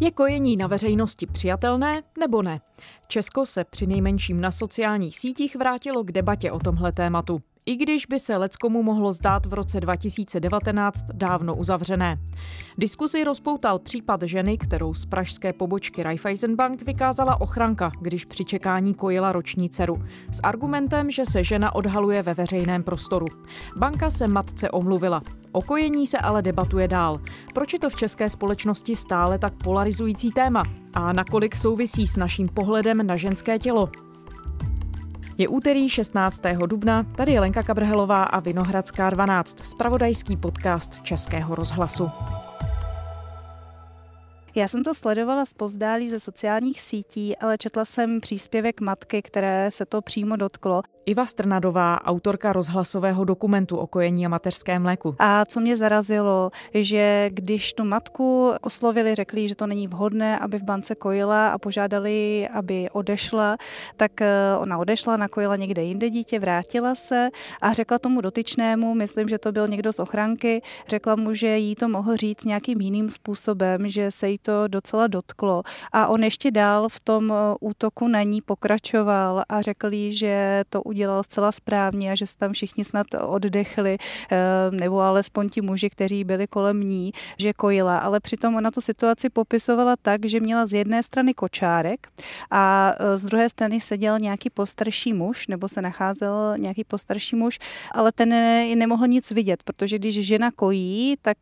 Je kojení na veřejnosti přijatelné nebo ne? Česko se při nejmenším na sociálních sítích vrátilo k debatě o tomhle tématu. I když by se leckomu mohlo zdát v roce 2019 dávno uzavřené. Diskuzi rozpoutal případ ženy, kterou z pražské pobočky Raiffeisenbank vykázala ochranka, když při čekání kojila roční dceru. S argumentem, že se žena odhaluje ve veřejném prostoru. Banka se matce omluvila. O kojení se ale debatuje dál. Proč je to v české společnosti stále tak polarizující téma? A nakolik souvisí s naším pohledem na ženské tělo? Je úterý 16. dubna, tady je Lenka Kabrhelová a Vinohradská 12, spravodajský podcast Českého rozhlasu. Já jsem to sledovala pozdálí ze sociálních sítí, ale četla jsem příspěvek matky, které se to přímo dotklo. Iva Strnadová, autorka rozhlasového dokumentu o kojení a mateřském mléku. A co mě zarazilo, že když tu matku oslovili, řekli, že to není vhodné, aby v bance kojila a požádali, aby odešla, tak eh, ona odešla, nakojila někde jinde dítě, vrátila se a řekla tomu dotyčnému, myslím, že to byl někdo z ochranky, řekla mu, že jí to mohl říct nějakým jiným způsobem, že se jí to docela dotklo. A on ještě dál v tom eh, útoku na ní pokračoval a řekl jí, že to udělal zcela správně a že se tam všichni snad oddechli, eh, nebo alespoň ti muži, kteří byli kolem ní, že kojila. Ale přitom ona tu situaci popisovala tak, že měla z jedné strany kočárek a eh, z druhé strany seděl nějaký postarší muž, nebo se nacházel nějaký postarší muž, ale ten nemohl nic vidět, protože když žena kojí, tak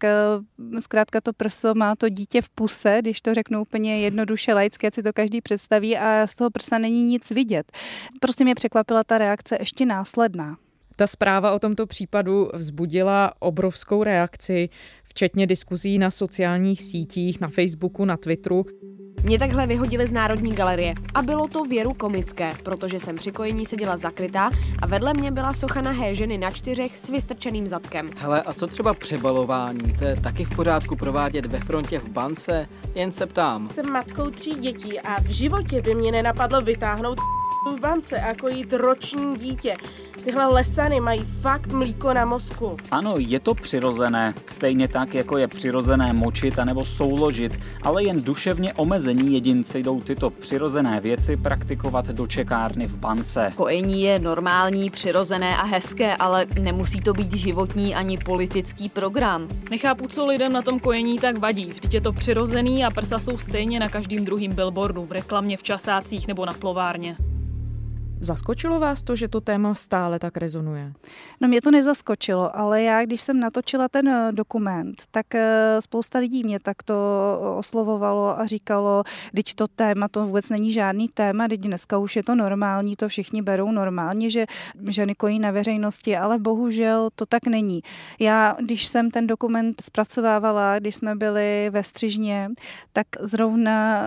zkrátka to prso má to dítě v puse prse, když to řeknu úplně jednoduše laicky, si to každý představí a z toho prsa není nic vidět. Prostě mě překvapila ta reakce ještě následná. Ta zpráva o tomto případu vzbudila obrovskou reakci, včetně diskuzí na sociálních sítích, na Facebooku, na Twitteru. Mě takhle vyhodili z Národní galerie a bylo to věru komické, protože jsem při kojení seděla zakrytá a vedle mě byla socha nahé ženy na čtyřech s vystrčeným zadkem. Hele, a co třeba přebalování? To je taky v pořádku provádět ve frontě v bance? Jen se ptám. Jsem matkou tří dětí a v životě by mě nenapadlo vytáhnout v bance a kojit roční dítě. Tyhle lesany mají fakt mlíko na mozku. Ano, je to přirozené, stejně tak, jako je přirozené močit anebo souložit, ale jen duševně omezení jedinci jdou tyto přirozené věci praktikovat do čekárny v bance. Kojení je normální, přirozené a hezké, ale nemusí to být životní ani politický program. Nechápu, co lidem na tom kojení tak vadí. Vždyť je to přirozený a prsa jsou stejně na každým druhým billboardu, v reklamě, v časácích nebo na plovárně. Zaskočilo vás to, že to téma stále tak rezonuje? No mě to nezaskočilo, ale já, když jsem natočila ten eh, dokument, tak eh, spousta lidí mě tak to oslovovalo a říkalo, teď to téma, to vůbec není žádný téma, teď dneska už je to normální, to všichni berou normálně, že ženy kojí na veřejnosti, ale bohužel to tak není. Já, když jsem ten dokument zpracovávala, když jsme byli ve Střižně, tak zrovna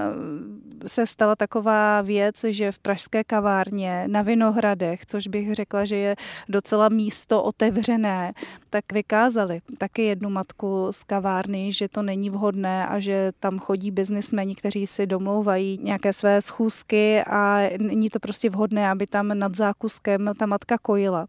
se stala taková věc, že v pražské kavárně na Vinohradech, což bych řekla, že je docela místo otevřené, tak vykázali taky jednu matku z kavárny, že to není vhodné a že tam chodí biznismeni, kteří si domlouvají nějaké své schůzky a není to prostě vhodné, aby tam nad zákuskem ta matka kojila.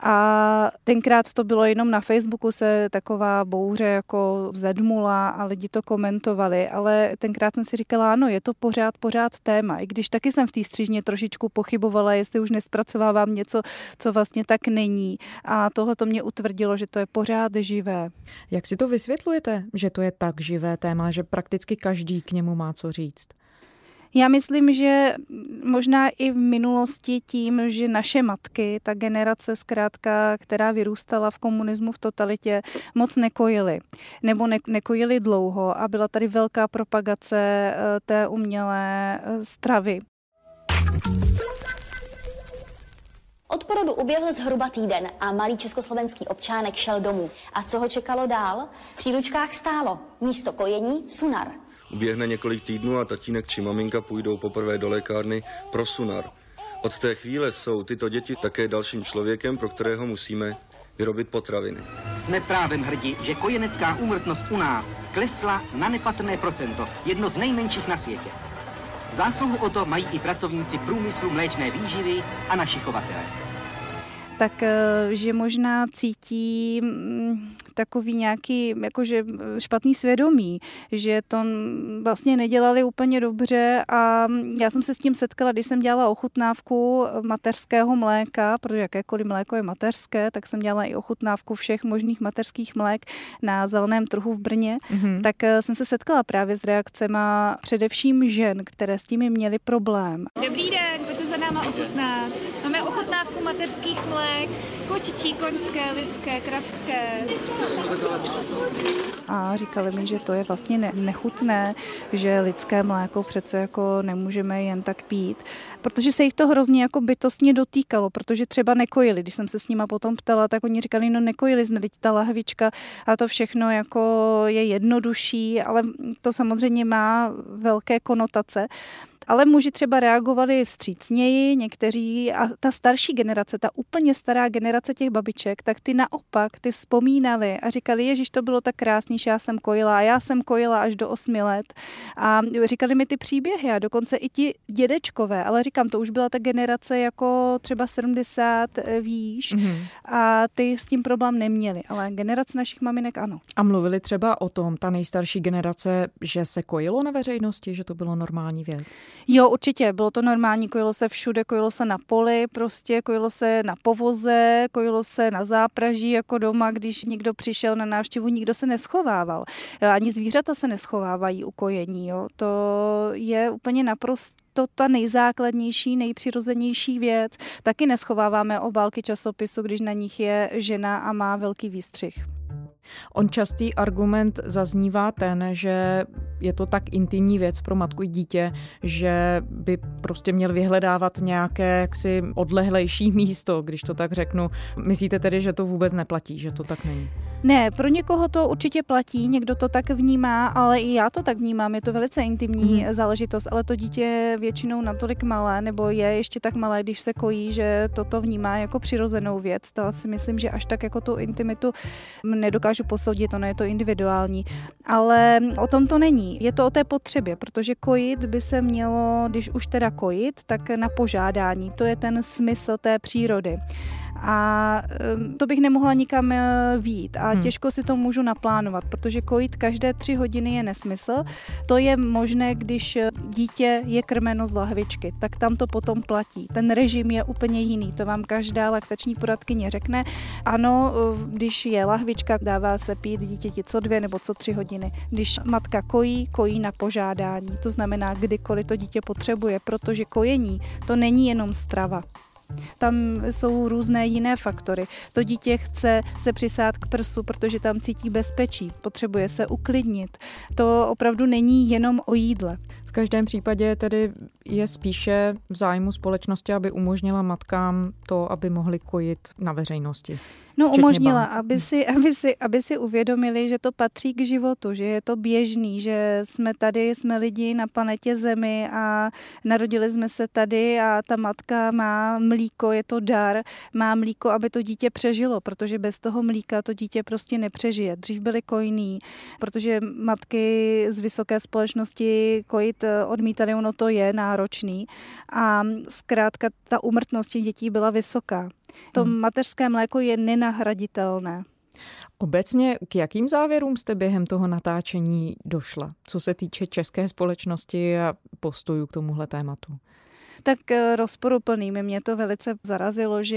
A tenkrát to bylo jenom na Facebooku se taková bouře jako vzedmula a lidi to komentovali, ale tenkrát jsem si říkala, ano, je to pořád, pořád téma. I když taky jsem v té střížně trošičku pochybovala, jestli už nespracovávám něco, co vlastně tak není. A tohle to mě utvrdilo, že to je pořád živé. Jak si to vysvětlujete, že to je tak živé téma, že prakticky každý k němu má co říct? Já myslím, že možná i v minulosti tím, že naše matky, ta generace zkrátka, která vyrůstala v komunismu, v totalitě, moc nekojily. Nebo ne, nekojily dlouho a byla tady velká propagace eh, té umělé eh, stravy. Od porodu uběhl zhruba týden a malý československý občánek šel domů. A co ho čekalo dál? V příručkách stálo místo kojení sunar. Uběhne několik týdnů a tatínek či maminka půjdou poprvé do lékárny pro sunar. Od té chvíle jsou tyto děti také dalším člověkem, pro kterého musíme vyrobit potraviny. Jsme právem hrdí, že kojenecká úmrtnost u nás klesla na nepatrné procento, jedno z nejmenších na světě. Zásluhu o to mají i pracovníci průmyslu mléčné výživy a naši chovatelé tak eh, že možná cítí mm, takový nějaký jakože špatný svědomí, že to vlastně nedělali úplně dobře a já jsem se s tím setkala, když jsem dělala ochutnávku mateřského mléka, protože jakékoliv mléko je mateřské, tak jsem dělala i ochutnávku všech možných mateřských mlék na zeleném trhu v Brně, mm-hmm. tak eh, jsem se setkala právě s reakcemi především žen, které s tím měly problém. Dobrý den, za náma ochutnat. Máme ochutnávku mateřských mlék, kočičí, koňské, lidské, kravské. A říkali mi, že to je vlastně ne- nechutné, že lidské mléko přece jako nemůžeme jen tak pít, protože se jich to hrozně jako bytostně dotýkalo, protože třeba nekojili. Když jsem se s nima potom ptala, tak oni říkali, no nekojili jsme, teď ta lahvička a to všechno jako je jednodušší, ale to samozřejmě má velké konotace. Ale muži třeba reagovali vstřícněji, někteří a ta starší generace, ta úplně stará generace těch babiček, tak ty naopak, ty vzpomínali a říkali, ježiš, to bylo tak krásný, že já jsem kojila a já jsem kojila až do 8 let. A říkali mi ty příběhy a dokonce i ti dědečkové, ale říkám, to už byla ta generace jako třeba 70 výš mm-hmm. a ty s tím problém neměli, ale generace našich maminek ano. A mluvili třeba o tom, ta nejstarší generace, že se kojilo na veřejnosti, že to bylo normální věc? Jo, určitě, bylo to normální, kojilo se všude, kojilo se na poli, prostě kojilo se na povoze, kojilo se na zápraží jako doma, když někdo přišel na návštěvu, nikdo se neschovával. Ani zvířata se neschovávají u kojení, jo. To je úplně naprosto to ta nejzákladnější, nejpřirozenější věc. Taky neschováváme obálky časopisu, když na nich je žena a má velký výstřih. On častý argument zaznívá ten, že je to tak intimní věc pro matku i dítě, že by prostě měl vyhledávat nějaké jaksi odlehlejší místo, když to tak řeknu. Myslíte tedy, že to vůbec neplatí, že to tak není? Ne, pro někoho to určitě platí, někdo to tak vnímá, ale i já to tak vnímám. Je to velice intimní mm. záležitost, ale to dítě je většinou natolik malé, nebo je ještě tak malé, když se kojí, že toto vnímá jako přirozenou věc. To si myslím, že až tak jako tu intimitu nedokážu posoudit, ono je to individuální. Ale o tom to není. Je to o té potřebě, protože kojit by se mělo, když už teda kojit, tak na požádání. To je ten smysl té přírody a to bych nemohla nikam eh, vít a hmm. těžko si to můžu naplánovat, protože kojit každé tři hodiny je nesmysl. To je možné, když eh, dítě je krmeno z lahvičky, tak tam to potom platí. Ten režim je úplně jiný, to vám každá laktační poradkyně řekne. Ano, eh, když je lahvička, dává se pít dítěti co dvě nebo co tři hodiny. Když matka kojí, kojí na požádání, to znamená kdykoliv to dítě potřebuje, protože kojení to není jenom strava. Tam jsou různé jiné faktory. To dítě chce se přisát k prsu, protože tam cítí bezpečí, potřebuje se uklidnit. To opravdu není jenom o jídle. V každém případě tedy je spíše v zájmu společnosti, aby umožnila matkám to, aby mohly kojit na veřejnosti. No umožnila, aby si, aby, si, aby si uvědomili, že to patří k životu, že je to běžný, že jsme tady, jsme lidi na planetě Zemi a narodili jsme se tady a ta matka má mlíko, je to dar, má mlíko, aby to dítě přežilo, protože bez toho mlíka to dítě prostě nepřežije. Dřív byly kojný, protože matky z vysoké společnosti kojit odmítali, ono to je náročný a zkrátka ta umrtnost těch dětí byla vysoká. To hmm. mateřské mléko je nenahraditelné. Obecně k jakým závěrům jste během toho natáčení došla, co se týče české společnosti a postojů k tomuhle tématu? Tak eh, rozporuplný. Mě to velice zarazilo, že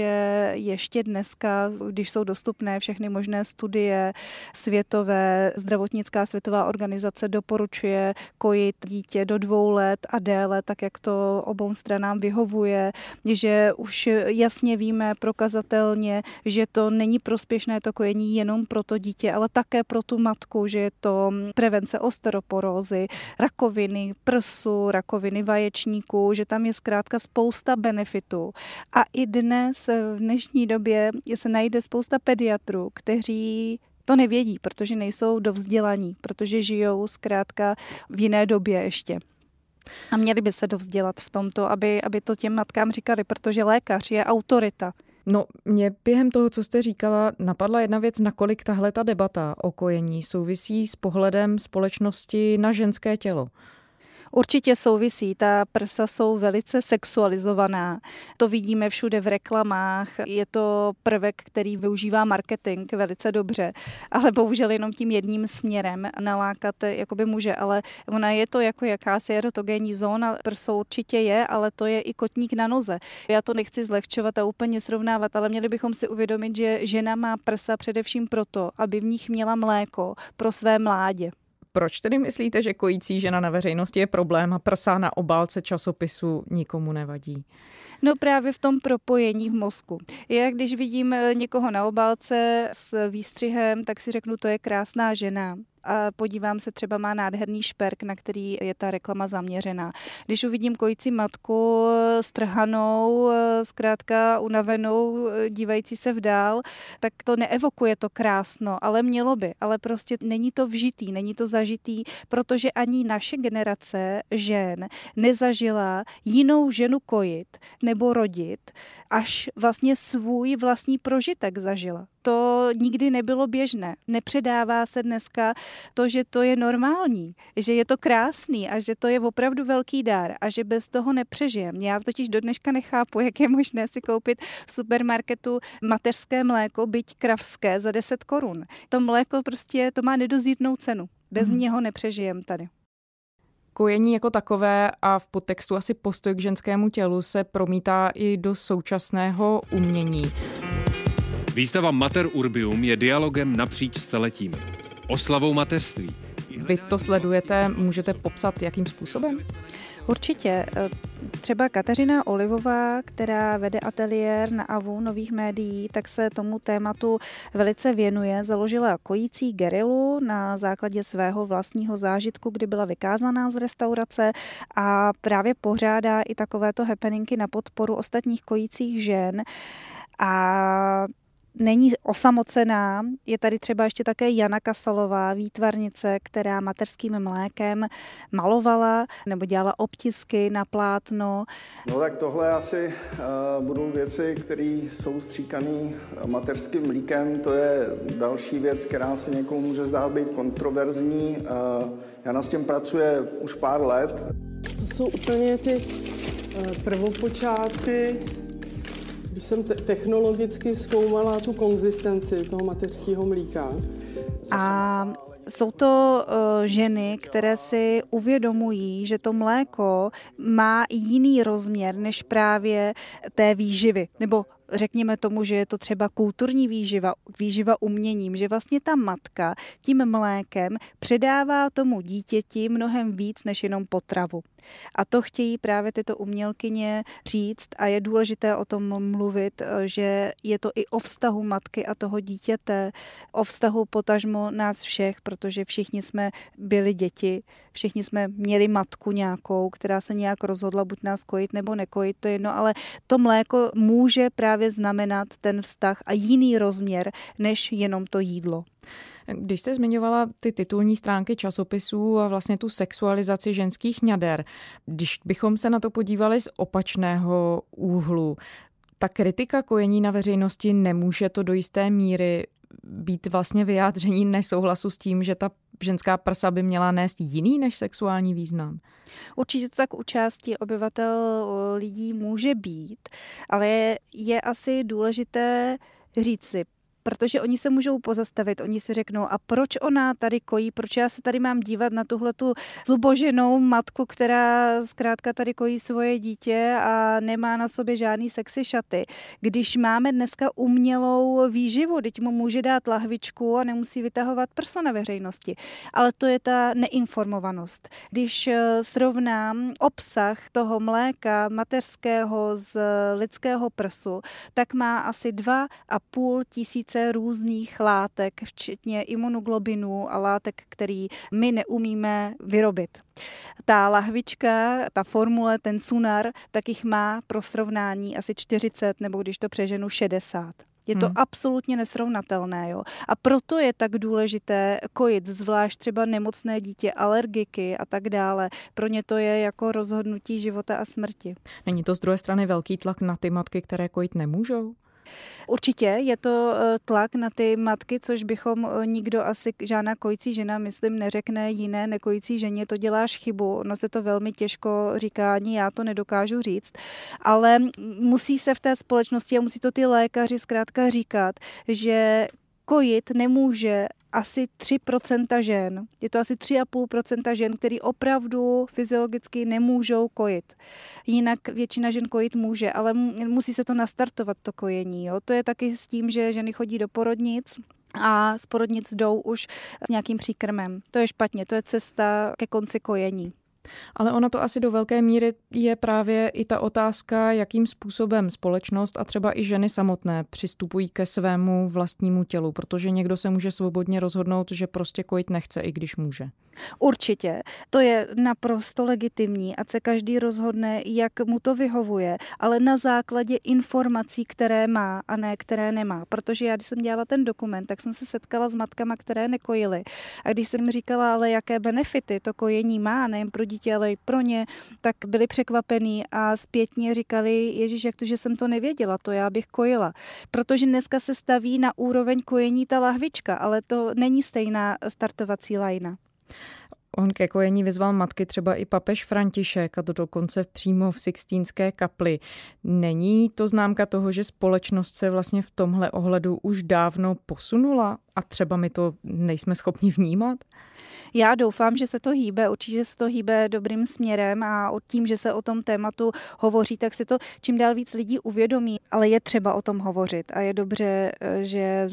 ještě dneska, když jsou dostupné všechny možné studie světové, zdravotnická světová organizace doporučuje kojit dítě do dvou let a déle, tak jak to obou stranám vyhovuje, že už jasně víme prokazatelně, že to není prospěšné to kojení jenom pro to dítě, ale také pro tu matku, že je to prevence osteoporózy, rakoviny prsu, rakoviny vaječníků, že tam je zkrátka zkrátka spousta benefitů. A i dnes, v dnešní době, se najde spousta pediatrů, kteří to nevědí, protože nejsou dovzdělaní, protože žijou zkrátka v jiné době ještě. A měli by se dovzdělat v tomto, aby, aby to těm matkám říkali, protože lékař je autorita. No, mě během toho, co jste říkala, napadla jedna věc, nakolik tahle ta debata o kojení souvisí s pohledem společnosti na ženské tělo. Určitě souvisí. Ta prsa jsou velice sexualizovaná. To vidíme všude v reklamách. Je to prvek, který využívá marketing velice dobře, ale bohužel jenom tím jedním směrem nalákat jakoby muže. Ale ona je to jako jakási erotogenní zóna. Prso určitě je, ale to je i kotník na noze. Já to nechci zlehčovat a úplně srovnávat, ale měli bychom si uvědomit, že žena má prsa především proto, aby v nich měla mléko pro své mládě. Proč tedy myslíte, že kojící žena na veřejnosti je problém a prsa na obálce časopisu nikomu nevadí? No právě v tom propojení v mozku. Já když vidím někoho na obálce s výstřihem, tak si řeknu, to je krásná žena a podívám se, třeba má nádherný šperk, na který je ta reklama zaměřená. Když uvidím kojící matku strhanou, zkrátka unavenou, dívající se vdál, tak to neevokuje to krásno, ale mělo by. Ale prostě není to vžitý, není to zažitý, protože ani naše generace žen nezažila jinou ženu kojit nebo rodit, až vlastně svůj vlastní prožitek zažila to nikdy nebylo běžné. Nepředává se dneska to, že to je normální, že je to krásný a že to je opravdu velký dár a že bez toho nepřežijem. Já totiž do dneška nechápu, jak je možné si koupit v supermarketu mateřské mléko, byť kravské, za 10 korun. To mléko prostě, to má nedozírnou cenu. Bez hmm. něho nepřežijem tady. Kojení jako takové a v podtextu asi postoj k ženskému tělu se promítá i do současného umění. Výstava Mater Urbium je dialogem napříč staletím. Oslavou mateřství. Vy to sledujete, můžete popsat, jakým způsobem? Určitě. Třeba Kateřina Olivová, která vede ateliér na AVU nových médií, tak se tomu tématu velice věnuje. Založila kojící gerilu na základě svého vlastního zážitku, kdy byla vykázaná z restaurace a právě pořádá i takovéto happeningy na podporu ostatních kojících žen. A není osamocená. Je tady třeba ještě také Jana Kasalová, výtvarnice, která mateřským mlékem malovala nebo dělala obtisky na plátno. No tak tohle asi uh, budou věci, které jsou stříkané mateřským mlíkem. To je další věc, která se někomu může zdát být kontroverzní. Uh, Jana s tím pracuje už pár let. To jsou úplně ty uh, prvopočátky když jsem te- technologicky zkoumala tu konzistenci toho mateřského mlíka. A jsou to uh, ženy, které si uvědomují, že to mléko má jiný rozměr než právě té výživy, nebo řekněme tomu, že je to třeba kulturní výživa, výživa uměním, že vlastně ta matka tím mlékem předává tomu dítěti mnohem víc než jenom potravu. A to chtějí právě tyto umělkyně říct a je důležité o tom mluvit, že je to i o vztahu matky a toho dítěte, o vztahu potažmo nás všech, protože všichni jsme byli děti, všichni jsme měli matku nějakou, která se nějak rozhodla buď nás kojit nebo nekojit, to je jedno, ale to mléko může právě znamenat ten vztah a jiný rozměr než jenom to jídlo. Když jste zmiňovala ty titulní stránky časopisů a vlastně tu sexualizaci ženských ňader, když bychom se na to podívali z opačného úhlu, ta kritika kojení na veřejnosti nemůže to do jisté míry být vlastně vyjádření nesouhlasu s tím, že ta ženská prsa by měla nést jiný než sexuální význam? Určitě to tak u části obyvatel lidí může být, ale je asi důležité říct si, protože oni se můžou pozastavit, oni si řeknou, a proč ona tady kojí, proč já se tady mám dívat na tuhle tu zuboženou matku, která zkrátka tady kojí svoje dítě a nemá na sobě žádný sexy šaty. Když máme dneska umělou výživu, teď mu může dát lahvičku a nemusí vytahovat prso na veřejnosti. Ale to je ta neinformovanost. Když eh, srovnám obsah toho mléka mateřského z lidského prsu, tak má asi 2,5 tisíce tisíce různých látek, včetně imunoglobinů a látek, který my neumíme vyrobit. Ta lahvička, ta formule, ten sunar, tak jich má pro srovnání asi 40 nebo když to přeženu 60. Je to hmm. absolutně nesrovnatelné. Jo? A proto je tak důležité kojit, zvlášť třeba nemocné dítě, alergiky a tak dále. Pro ně to je jako rozhodnutí života a smrti. Není to z druhé strany velký tlak na ty matky, které kojit nemůžou? Určitě je to eh, tlak na ty matky, což bychom eh, nikdo asi, žádná kojící žena, myslím, neřekne jiné nekojící ženě, to děláš chybu. Ono se to velmi těžko říká, ani já to nedokážu říct, ale musí se v té společnosti a musí to ty lékaři zkrátka říkat, že kojit nemůže asi 3% žen. Je to asi 3,5% žen, který opravdu fyziologicky nemůžou kojit. Jinak většina žen kojit může, ale musí se to nastartovat, to kojení. Jo. To je taky s tím, že ženy chodí do porodnic, a z porodnic jdou už s nějakým příkrmem. To je špatně, to je cesta ke konci kojení. Ale ona to asi do velké míry je právě i ta otázka, jakým způsobem společnost a třeba i ženy samotné přistupují ke svému vlastnímu tělu, protože někdo se může svobodně rozhodnout, že prostě kojit nechce, i když může. Určitě, to je naprosto legitimní, a se každý rozhodne, jak mu to vyhovuje, ale na základě informací, které má a ne které nemá. Protože já, když jsem dělala ten dokument, tak jsem se setkala s matkama, které nekojily. A když jsem říkala, ale jaké benefity to kojení má, nejen pro dítě, ale i pro ně, tak byli překvapení a zpětně říkali, Ježíš, jak to, že jsem to nevěděla, to já bych kojila. Protože dneska se staví na úroveň kojení ta lahvička, ale to není stejná startovací lajna. On ke kojení vyzval matky třeba i papež František a to dokonce přímo v Sixtínské kapli. Není to známka toho, že společnost se vlastně v tomhle ohledu už dávno posunula a třeba my to nejsme schopni vnímat? Já doufám, že se to hýbe, určitě se to hýbe dobrým směrem a tím, že se o tom tématu hovoří, tak si to čím dál víc lidí uvědomí, ale je třeba o tom hovořit a je dobře, že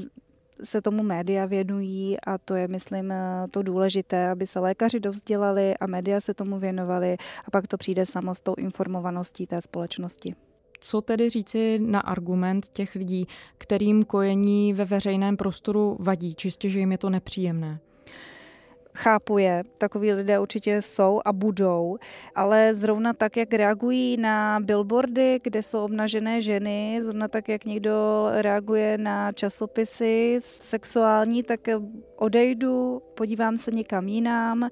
se tomu média věnují a to je, myslím, to důležité, aby se lékaři dovzdělali a média se tomu věnovali a pak to přijde samo s tou informovaností té společnosti. Co tedy říci na argument těch lidí, kterým kojení ve veřejném prostoru vadí, čistě, že jim je to nepříjemné? Chápu je, takový lidé určitě jsou a budou, ale zrovna tak, jak reagují na billboardy, kde jsou obnažené ženy, zrovna tak, jak někdo reaguje na časopisy sexuální, tak odejdu, podívám se někam jinam,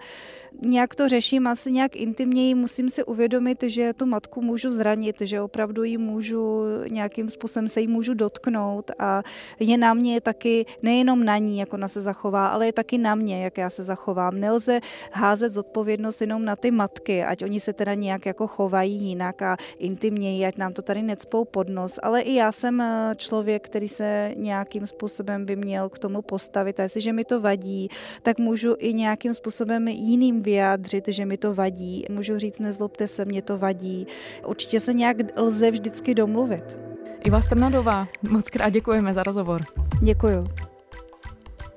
nějak to řeším asi nějak intimněji, musím si uvědomit, že tu matku můžu zranit, že opravdu ji můžu nějakým způsobem se jí můžu dotknout a je na mě taky, nejenom na ní, jak ona se zachová, ale je taky na mě, jak já se zachovám. Nelze házet zodpovědnost jenom na ty matky, ať oni se teda nějak jako chovají jinak a intimněji, ať nám to tady necpou pod nos, ale i já jsem eh, člověk, který se nějakým způsobem by měl k tomu postavit a jestliže mi to vadí, tak můžu i nějakým způsobem jiným vyjádřit, že mi to vadí. Můžu říct, nezlobte se, mě to vadí. Určitě se nějak lze vždycky domluvit. Iva Strnadová, moc krát děkujeme za rozhovor. Děkuju.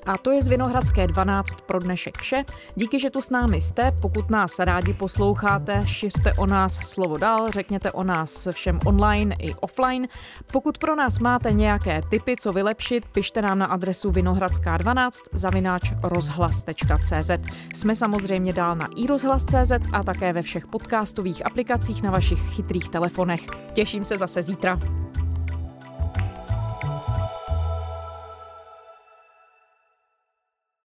A to je z Vinohradské 12 pro dnešek vše. Díky, že tu s námi jste. Pokud nás rádi posloucháte, šiřte o nás slovo dál, řekněte o nás všem online i offline. Pokud pro nás máte nějaké tipy, co vylepšit, pište nám na adresu vinohradská12 zavináč rozhlas.cz. Jsme samozřejmě dál na iRozhlas.cz a také ve všech podcastových aplikacích na vašich chytrých telefonech. Těším se zase zítra.